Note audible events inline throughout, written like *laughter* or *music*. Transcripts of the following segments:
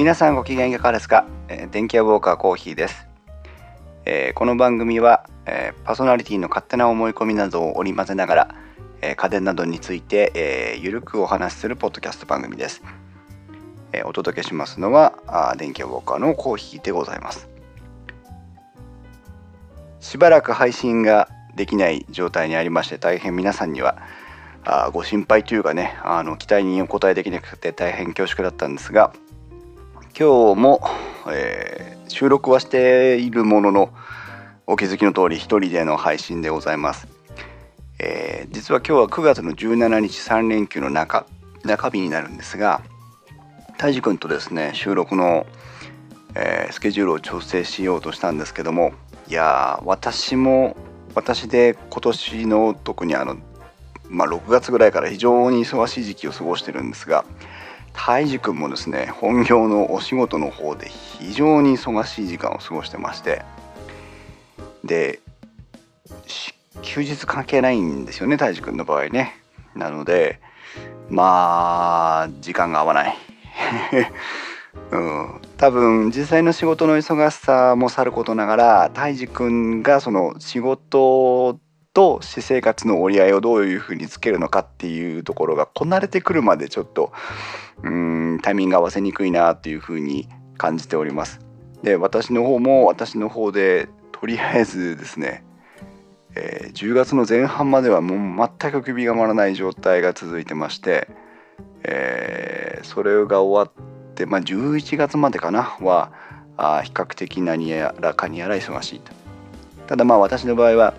皆さんご機嫌いかがですか、えー電気屋ウォーカーコーヒーです、えーこの番組は、えーパーソナリティの勝手な思い込みなどを織り交ぜながら、えー家電などについて、えーゆるくお話しするポッドキャスト番組です、えーお届けしますのはあ電気屋ウォーカーのコーヒーでございます。しばらく配信ができない状態にありまして大変皆さんにはあご心配というかねあの期待にお応えできなくて大変恐縮だったんですが今日も、えー収録はしているもののお気づきの通り一人での配信でございます、えー実は今日は9月の17日3連休の中中日になるんですが泰治君とですね収録の、えースケジュールを調整しようとしたんですけどもいやー私も私で今年の特にあの、まあ、6月ぐらいから非常に忙しい時期を過ごしてるんですが泰治君もですね本業のお仕事の方で非常に忙しい時間を過ごしてましてで休日関係ないんですよね泰治君の場合ね。なのでまあ時間が合わない。*laughs* うん、多分実際の仕事の忙しさもさることながら泰治君がその仕事と私生活の折り合いをどういうふうにつけるのかっていうところがこなれてくるまでちょっとうんタイミング合わせにくいなっていうふうに感じております。で私の方も私の方でとりあえずですね、えー10月の前半まではもう全く首が回らない状態が続いてまして、えーそれが終わって、まあ、11月までかなはあ比較的何やらかにやら忙しいと。ただまあ私の場合は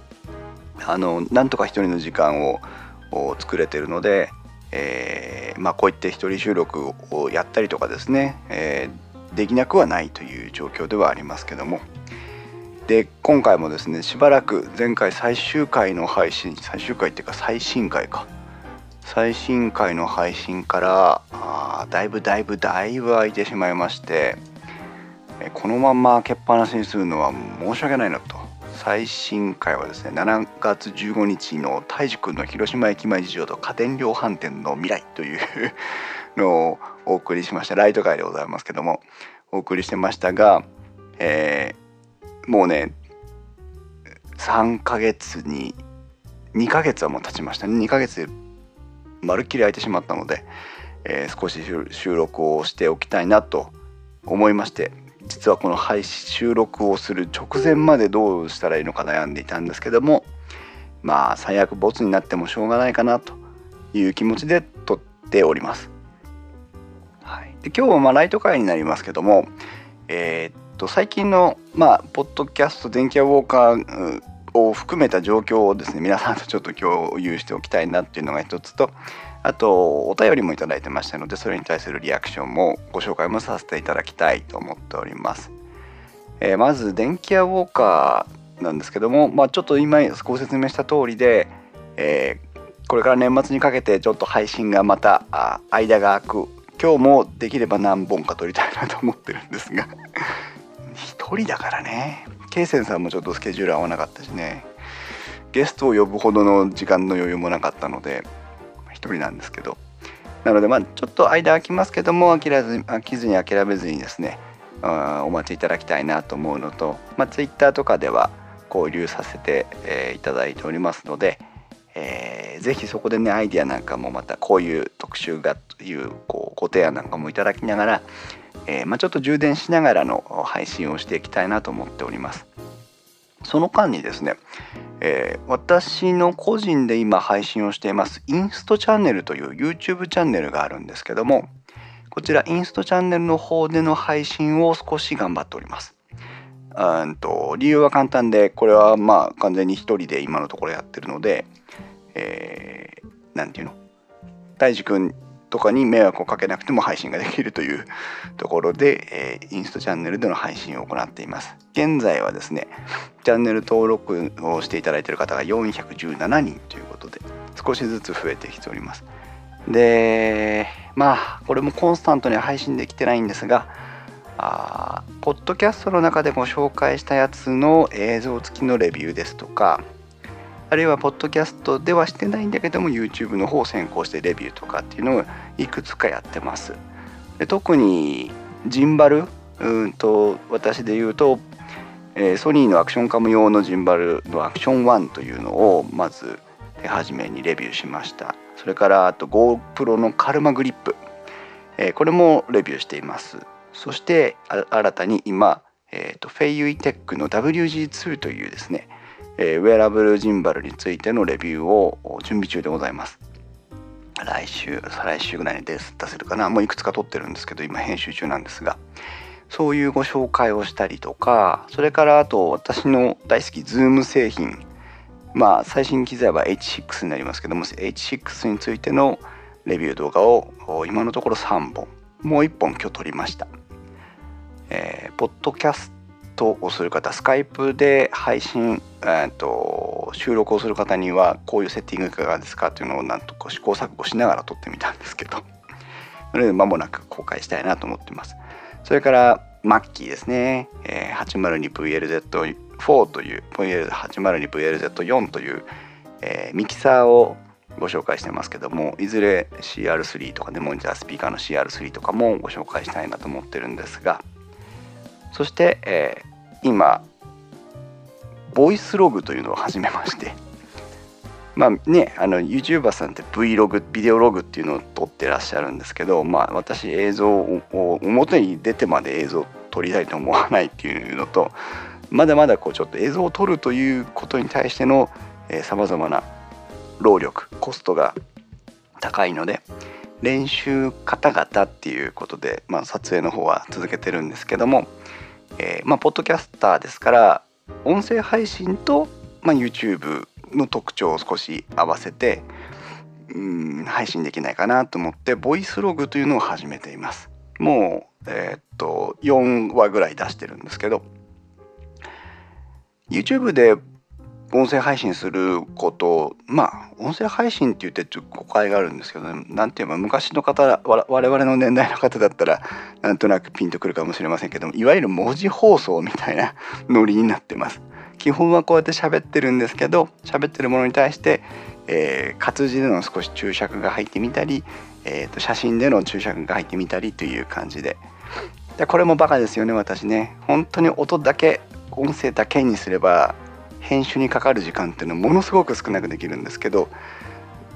あのなんとか一人の時間を作れてるので、えーまあ、こういって一人収録をやったりとかですね、えーできなくはないという状況ではありますけども。で今回もですねしばらく前回最終回の配信最終回っていうか最新回か。最新回の配信からあだいぶだいぶだいぶ空いてしまいましてこのまま開けっぱなしにするのは申し訳ないなと。最新回はですね7月15日の泰治君の広島駅前事情と家電量販店の未来というのをお送りしました。ライト回でございますけどもお送りしてましたが、えーもうね3ヶ月に2ヶ月はもう経ちましたね。2ヶ月でまるっきり空いてしまったので、えー少し収録をしておきたいなと思いまして実はこの配信収録をする直前までどうしたらいいのか悩んでいたんですけどもまあ最悪ボツになってもしょうがないかなという気持ちで撮っております。はい、で今日はまライト会になりますけども、えーっと最近のまあポッドキャスト電気屋ウォーカーを含めた状況をですね皆さんとちょっと共有しておきたいなっていうのが一つとあとお便りもいただいてましたのでそれに対するリアクションもご紹介もさせていただきたいと思っております。えーまず電気屋ウォーカーなんですけども、まあ、ちょっと今ご説明した通りで、えーこれから年末にかけてちょっと配信がまたあ間が空く。今日もできれば何本か撮りたいなと思ってるんですが。*laughs* 一人だからね。ケイセンさんもちょっとスケジュール合わなかったしね。ゲストを呼ぶほどの時間の余裕もなかったので。一人なんですけどなのでまあちょっと間空きますけども諦ず飽きずに諦めずにですねお待ちいただきたいなと思うのと、まあ、Twitter とかでは交流させて、えーいただいておりますので、えーぜひそこでねアイディアなんかもまたこういう特集がというこうご提案なんかもいただきながら、えーまあ、ちょっと充電しながらの配信をしていきたいなと思っております。その間にですね、えー私の個人で今配信をしていますインストチャンネルという YouTube チャンネルがあるんですけどもこちらインストチャンネルの方での配信を少し頑張っております。うんと理由は簡単でこれはまあ完全に一人で今のところやってるので、えーていうの？大治君とかに迷惑をかけなくても配信ができるというところで、えーインストチャンネルでの配信を行っています。現在はですねチャンネル登録をしていただいている方が417人ということで少しずつ増えてきております。でまあこれもコンスタントに配信できてないんですがあーポッドキャストの中でご紹介したやつの映像付きのレビューですとかあるいはポッドキャストではしてないんだけども YouTube の方を先行してレビューとかっていうのをいくつかやってます。で特にジンバルうんと私で言うと、えー、ソニーのアクションカム用のジンバルのアクション1というのをまず手始めにレビューしました。それからあと GoPro のカルマグリップ、えー、これもレビューしています。そして新たに今、えーと、フェイユイテックの WG2 というですね、えー、ウェアラブルジンバルについてのレビューを準備中でございます。来週再来週ぐらいに出せるかな。もういくつか撮ってるんですけど今編集中なんですが。そういうご紹介をしたりとかそれからあと私の大好きズーム製品。まあ最新機材は H6 になりますけども H6 についてのレビュー動画を今のところ3本。もう1本今日撮りました、えー、ポッドキャストをする方スカイプで配信、えーと、収録をする方にはこういうセッティングいかがですかっていうのをなんとか試行錯誤しながら撮ってみたんですけど。それで間もなく公開したいなと思ってます。それからマッキーですね、えー、802VLZ4 という 802VLZ4 という、えー、ミキサーをご紹介してますけどもいずれ CR3 とかねモニタースピーカーの CR3 とかもご紹介したいなと思ってるんですがそして、えー、今ボイスログというのを始めまして。*laughs* まあねあの YouTuber さんって Vlog ビデオログっていうのを撮ってらっしゃるんですけどまあ私映像を表に出てまで映像を撮りたいと思わないっていうのとまだまだこうちょっと映像を撮るということに対してのさまざまな労力コストが高いので練習方々っていうことで、まあ、撮影の方は続けてるんですけども、えー、まあポッドキャスターですから音声配信と、まあ、YouTube の特徴を少し合わせてうん配信できないかなと思ってボイスログというのを始めています。もうえー、っと4話ぐらい出してるんですけど YouTube で音声配信することまあ音声配信って言ってちょっと誤解があるんですけど何、ね、て言えば昔の方我々の年代の方だったらなんとなくピンとくるかもしれませんけどもいわゆる文字放送みたいな *laughs* ノリになってます。基本はこうやって喋ってるんですけど喋ってるものに対して、えー、活字での少し注釈が入ってみたり、えー、と写真での注釈が入ってみたりという感じで。でこれもバカですよね私ね。本当に音だけ音声だけにすれば編集にかかる時間っていうのはものすごく少なくできるんですけど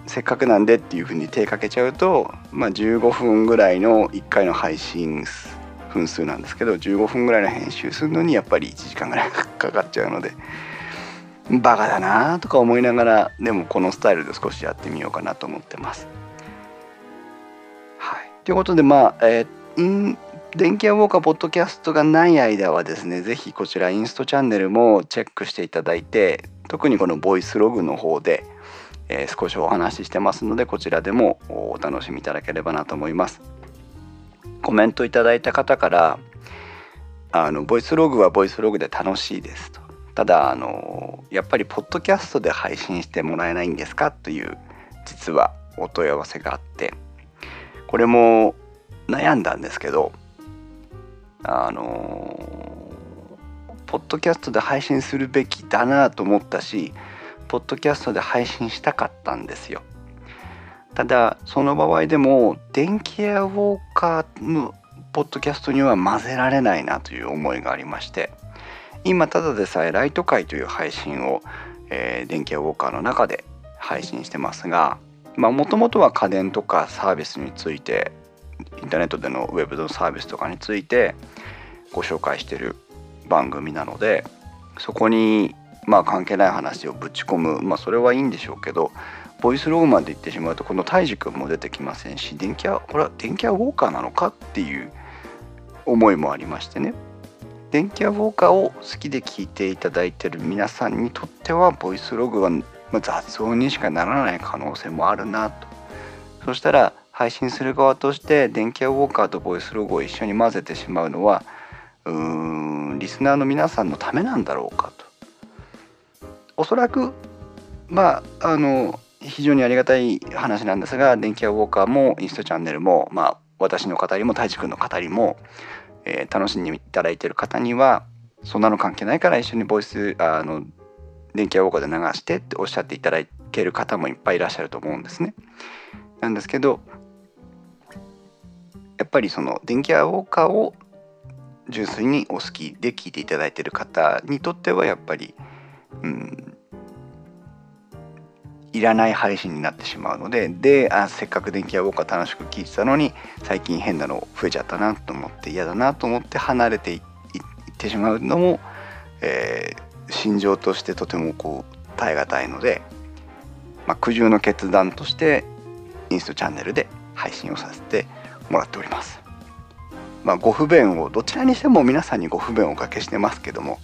せっかくなんでっていうふうに手かけちゃうと、まあ、15分ぐらいの1回の配信分数なんですけど15分ぐらいの編集するのにやっぱり1時間ぐらいかかっちゃうのでバカだなとか思いながらでもこのスタイルで少しやってみようかなと思ってます。はい、ということでまあ、えー、電気屋ウォーカーポッドキャストがない間はですね是非こちらインストチャンネルもチェックしていただいて特にこのボイスログの方で、えー、少しお話ししてますのでこちらでもお楽しみいただければなと思います。コメントいただいた方からあのボイスログはボイスログで楽しいですとただあのやっぱりポッドキャストで配信してもらえないんですかという実はお問い合わせがあってこれも悩んだんですけどあのポッドキャストで配信するべきだなと思ったしポッドキャストで配信したかったんですよ。ただその場合でも電気エアウォーカーのポッドキャストには混ぜられないなという思いがありまして今ただでさえライト会という配信を、えー、電気エアウォーカーの中で配信してますがもともとは家電とかサービスについてインターネットでのウェブのサービスとかについてご紹介してる番組なのでそこにまあ関係ない話をぶち込むまあそれはいいんでしょうけどボイスログまで行ってしまうとこの泰治君も出てきませんし電気屋これは電気屋ウォーカーなのかっていう思いもありましてね。電気屋ウォーカーを好きで聞いていただいてる皆さんにとってはボイスログは雑音にしかならない可能性もあるなと。そしたら配信する側として電気屋ウォーカーとボイスログを一緒に混ぜてしまうのはうーんリスナーの皆さんのためなんだろうかとおそらくまああの非常にありがたい話なんですが電気屋ウォーカーもインストチャンネルも、まあ、私の語りも太一君の語りも、えー、楽しんでいただいている方にはそんなの関係ないから一緒にボイスあの電気屋ウォーカーで流してっておっしゃっていただける方もいっぱいいらっしゃると思うんですね。なんですけどやっぱりその電気屋ウォーカーを純粋にお好きで聞いていただいている方にとってはやっぱり、うん、いらない配信になってしまうのでであせっかく電気屋ウォーカー楽しく聞いてたのに最近変なの増えちゃったなと思って嫌だなと思って離れていってしまうのも、えー、心情としてとてもこう耐え難いので、まあ、苦渋の決断としてインストチャンネルで配信をさせてもらっております。まあ、ご不便をどちらにしても皆さんにご不便をおかけしてますけども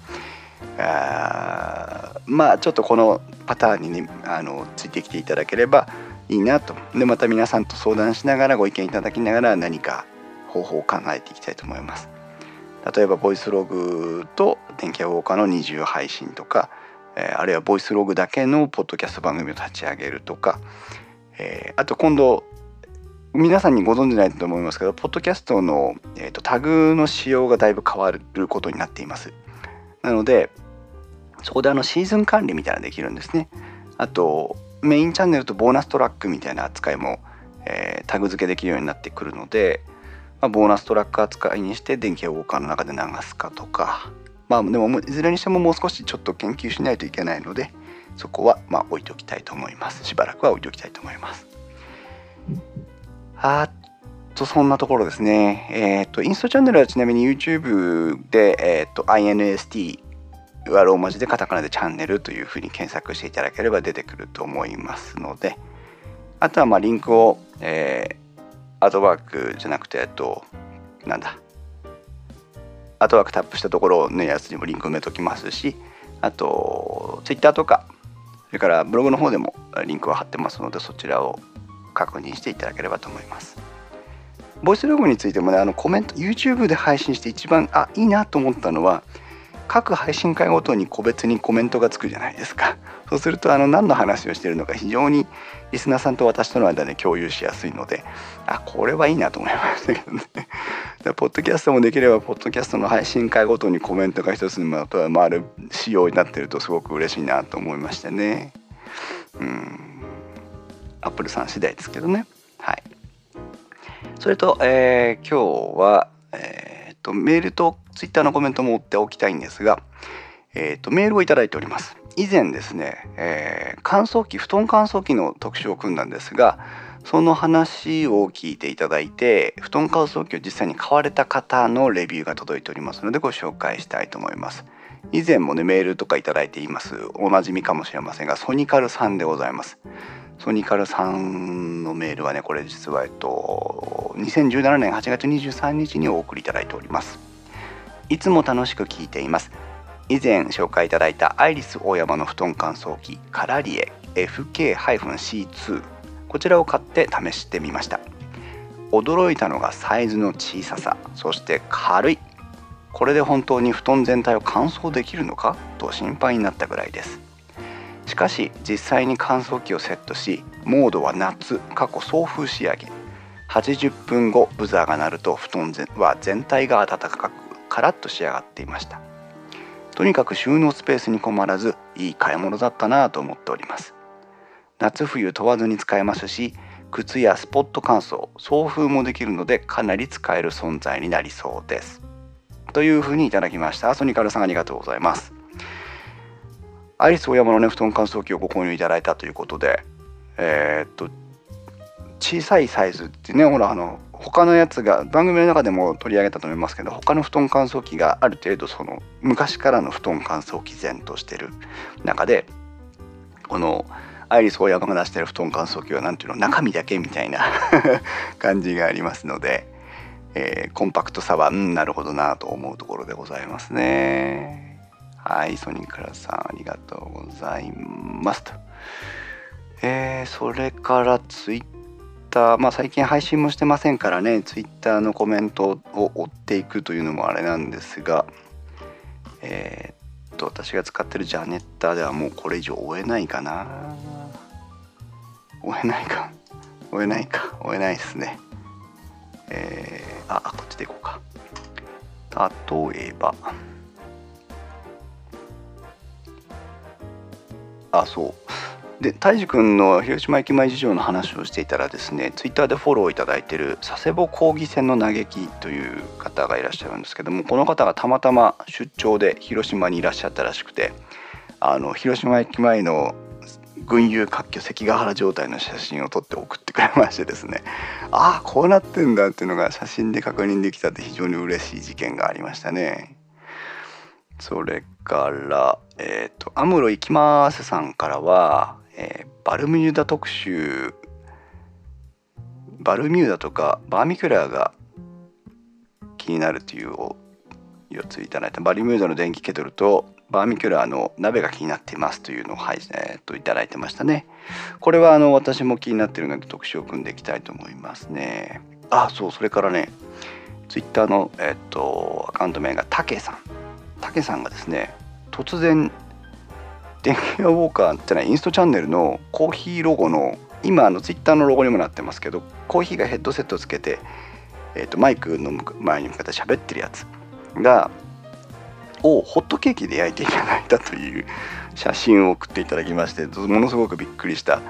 あまあちょっとこのパターンにねあのついてきていただければいいなとでまた皆さんと相談しながらご意見いただきながら何か方法を考えていきたいと思います例えばボイスログと電気屋ウォーカーの二重配信とか、えー、あるいはボイスログだけのポッドキャスト番組を立ち上げるとか、えー、あと今度皆さんにご存じないと思いますけどポッドキャストの、えーと、タグの仕様がだいぶ変わることになっています。なのでそこであのシーズン管理みたいなのできるんですね。あとメインチャンネルとボーナストラックみたいな扱いも、えー、タグ付けできるようになってくるので、まあ、ボーナストラック扱いにして電気やウォーカーの中で流すかとかまあでもいずれにしてももう少しちょっと研究しないといけないのでそこはま置いておきたいと思います。しばらくは置いておきたいと思います。あっとそんなところですね。えっ、ー、とインストチャンネルはちなみに YouTube でえっ、ー、と INST はローマ字でカタカナでチャンネルというふうに検索していただければ出てくると思いますのであとはまあリンクを、えー、アートワークじゃなくてえっとなんだアートワークタップしたところのやつにもリンク埋めときますしあと Twitter とかそれからブログの方でもリンクを貼ってますのでそちらを確認していただければと思います。ボイスログについてもねあのコメント YouTube で配信して一番あいいなと思ったのは各配信会ごとに個別にコメントがつくじゃないですか。そうするとあの何の話をしてるのか非常にリスナーさんと私との間で共有しやすいのであこれはいいなと思いましたけどね。*laughs* ポッドキャストもできればポッドキャストの配信会ごとにコメントが一つにまと回る仕様になってるとすごく嬉しいなと思いましたね。うん。アップルさん次第ですけどね。はい。それと、えー、今日は、えー、っとメールとツイッターのコメントも追っておきたいんですが、えー、とメールをいただいております。以前ですね、えー、乾燥機布団乾燥機の特集を組んだんですがその話を聞いていただいて布団乾燥機を実際に買われた方のレビューが届いておりますのでご紹介したいと思います。以前もねメールとかいただいています。おなじみかもしれませんがソニカルさんでございます。ソニカルさんのメールはねこれ実はえっと2017年8月23日にお送りいただいております。いつも楽しく聞いています。以前紹介いただいたアイリス大山の布団乾燥機カラリエ FK-C2 こちらを買って試してみました。驚いたのがサイズの小ささそして軽い。これで本当に布団全体を乾燥できるのかと心配になったぐらいです。しかし実際に乾燥機をセットしモードは夏過去送風仕上げ。80分後ブザーが鳴ると布団は全体が暖かくカラッと仕上がっていました。とにかく収納スペースに困らずいい買い物だったなと思っております。夏冬問わずに使えますし靴やスポット乾燥送風もできるのでかなり使える存在になりそうです。というふうにいただきました。ソニカルさんありがとうございます。アイリスオーヤマのね布団乾燥機をご購入いただいたということでえー、っと小さいサイズってねほらあの他のやつが番組の中でも取り上げたと思いますけど他の布団乾燥機がある程度その昔からの布団乾燥機前としてる中でこのアイリスオーヤマが出してる布団乾燥機は何ていうの中身だけみたいな *laughs* 感じがありますので、えー、コンパクトさはうんなるほどなと思うところでございますね。はいソニークラさんありがとうございますと。えー、それからツイッター、まあ、最近配信もしてませんからねツイッターのコメントを追っていくというのもあれなんですがえー、っと私が使ってるジャネッターではもうこれ以上追えないかな。追えないか。追えないか。追えないですね。えー、あこっちでいこうか。例えばあそうで泰治君の広島駅前事情の話をしていたらですねツイッターでフォローいただいてる佐世保講義船の嘆きという方がいらっしゃるんですけどもこの方がたまたま出張で広島にいらっしゃったらしくてあの広島駅前の群雄割拠関ヶ原状態の写真を撮って送ってくれましてですねああこうなってんだっていうのが写真で確認できたって非常に嬉しい事件がありましたね。それからえっ、ー、とアムロ行きますさんからはえー、バルミューダ特集バルミューダとかバーミキュラーが気になるというお4ついただいたバルミューダの電気ケトルとバーミキュラーの鍋が気になっていますというのを、はいえー、といただいてましたね。これはあの私も気になっているので特集を組んでいきたいと思いますね。あそうそれからねツイッターの、えーと、アカウント名がたけさん。たけさんがですね突然電気屋ウォーカーってのはインストチャンネルのコーヒーロゴの今あのツイッターのロゴにもなってますけどコーヒーがヘッドセットつけて、えー、とマイクの前に向かって喋ってるやつがをホットケーキで焼いていただいたという写真を送っていただきましてものすごくびっくりした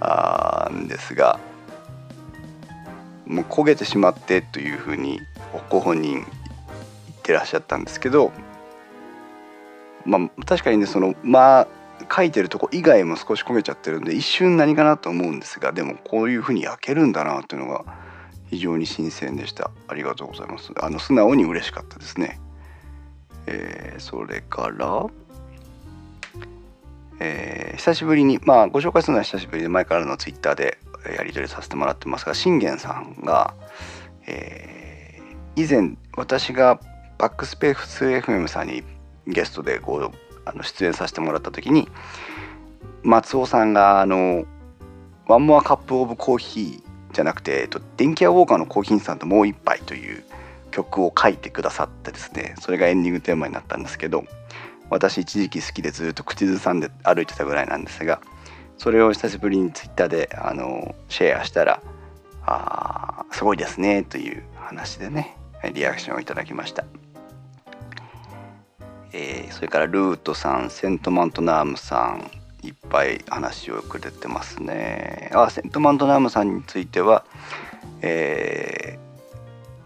あんですがもう焦げてしまってというふうにご本人言ってらっしゃったんですけどまあ確かにねそのまあ書いてるとこ以外も少し焦げちゃってるんで一瞬何かなと思うんですがでもこういうふうに焼けるんだなというのが非常に新鮮でした。ありがとうございます。あの素直に嬉しかったですね。えー、それからえー、久しぶりにまあご紹介するのは久しぶりで前からのツイッターでやり取りさせてもらってますが信玄さんが、えー、以前私がバックスペース FM さんにゲストでごあの出演させてもらった時に松尾さんがあの「ワンモアカップオブコーヒー」じゃなくて、えっと、電気屋ウォーカーのコーヒーさんともう一杯という曲を書いてくださってですねそれがエンディングテーマになったんですけど私一時期好きでずっと口ずさんで歩いてたぐらいなんですがそれを久しぶりにツイッターであのシェアしたら「あすごいですね」という話でねリアクションをいただきました。えー、それからルートさんセントマントナームさんいっぱい話をくれてますね。あセントマントナームさんについては、え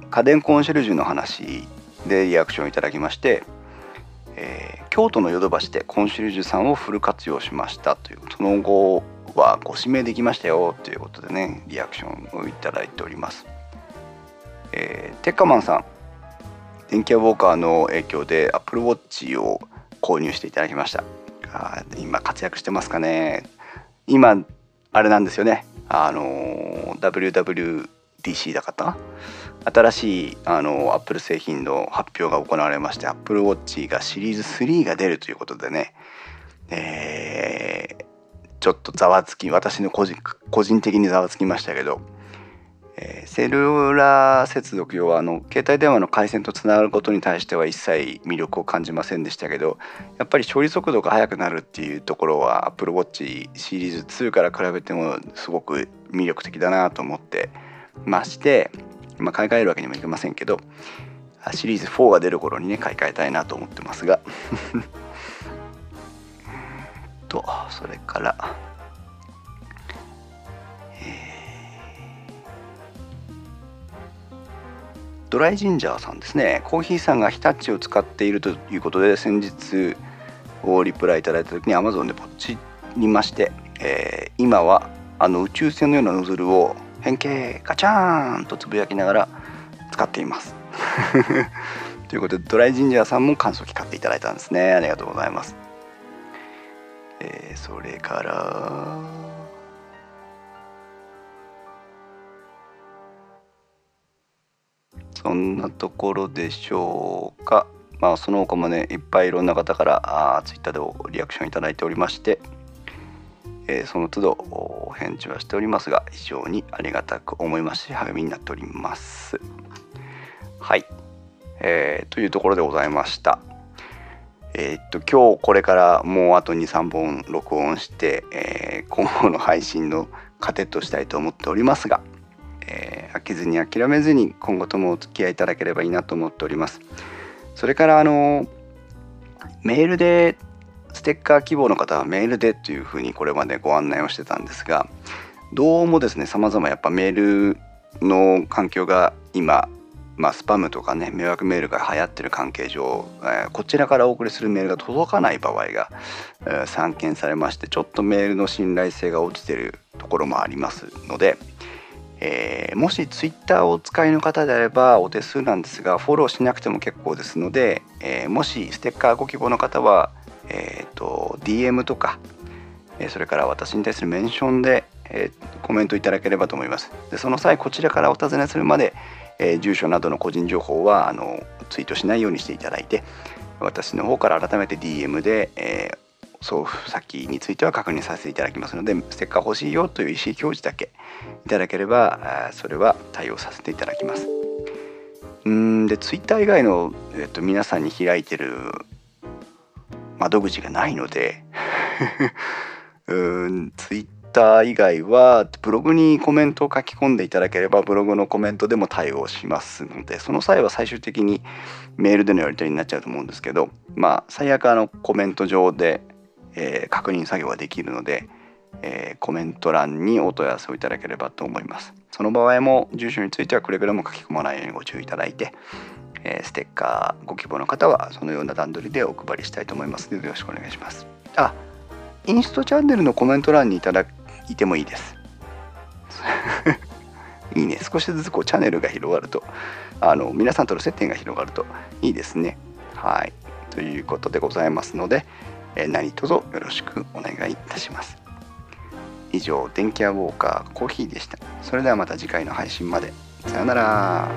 ー、家電コンシェルジュの話でリアクションいただきまして、えー、京都のヨドバシでコンシェルジュさんをフル活用しましたというその後はご指名できましたよということでねリアクションをいただいております、えー、テッカマンさん電気屋ウォーカーの影響で Apple Watch を購入していただきました。あ今活躍してますかね。今あれなんですよね。あの WWDC だった新しいあの Apple 製品の発表が行われまして Apple Watch がシリーズ3が出るということでね、えー、ちょっとざわつき私の個人個人的にざわつきましたけどえー、セルラー接続用はあの携帯電話の回線とつながることに対しては一切魅力を感じませんでしたけどやっぱり処理速度が速くなるっていうところは Apple Watch シリーズ2から比べてもすごく魅力的だなと思ってまして、まあ、買い替えるわけにもいきませんけどシリーズ4が出る頃にね買い替えたいなと思ってますが。*laughs* とそれから。ドライジンジャーさんですね。コーヒーさんが日立を使っているということで先日をリプライいただいた時に Amazon でポチりまして、えー、今はあの宇宙船のようなノズルを変形ガチャーンとつぶやきながら使っています。*laughs* ということでドライジンジャーさんも乾燥機買っていただいたんですね。ありがとうございます、えー、それからそんなところでしょうか。まあ、その他もねいっぱいいろんな方からあツイッターでリアクションいただいておりまして、えー、その都度お返事はしておりますが非常にありがたく思いますし励みになっております。はい、えー、というところでございました。えー、っと今日これからもうあと23本録音して、えー、今後の配信の糧としたいと思っておりますがえー、飽きずに諦めずに今後ともお付き合いいただければいいなと思っております。それからあのメールでステッカー希望の方はメールでというふうにこれまでご案内をしてたんですがどうもですね様々やっぱメールの環境が今まあ、スパムとかね迷惑メールが流行ってる関係上、えー、こちらからお送りするメールが届かない場合が、えー、散見されましてちょっとメールの信頼性が落ちてるところもありますので、えー、もし Twitter をお使いの方であればお手数なんですがフォローしなくても結構ですので、えもしステッカーご希望の方は、えーと、DM とかえそれから私に対するメンションで、えコメントいただければと思います。でその際こちらからお尋ねするまでえ、住所などの個人情報はあのツイートしないようにしていただいて私の方から改めて DM で、えー、送付先については確認させていただきますのでステッカー欲しいよという意思表示だけいただければそれは対応させていただきます。うんでツイッター以外の、えーと、皆さんに開いてる窓口がないので *laughs* うんツイッター以外はブログにコメントを書き込んでいただければブログのコメントでも対応しますのでその際は最終的にメールでのやり取りになっちゃうと思うんですけどまあ最悪あのコメント上で、えー、確認作業ができるので、えー、コメント欄にお問い合わせをいただければと思いますその場合も住所についてはくれぐれも書き込まないようにご注意いただいてえステッカーご希望の方はそのような段取りでお配りしたいと思いますのでよろしくお願いしますあインストチャンネルのコメント欄にいただいてもいいです。*laughs* いいね少しずつこうチャンネルが広がるとあの皆さんとの接点が広がるといいですね。はいということでございますので、え何卒よろしくお願いいたします。以上電気屋ウォーカーコーヒーでした。それではまた次回の配信まで。さようなら。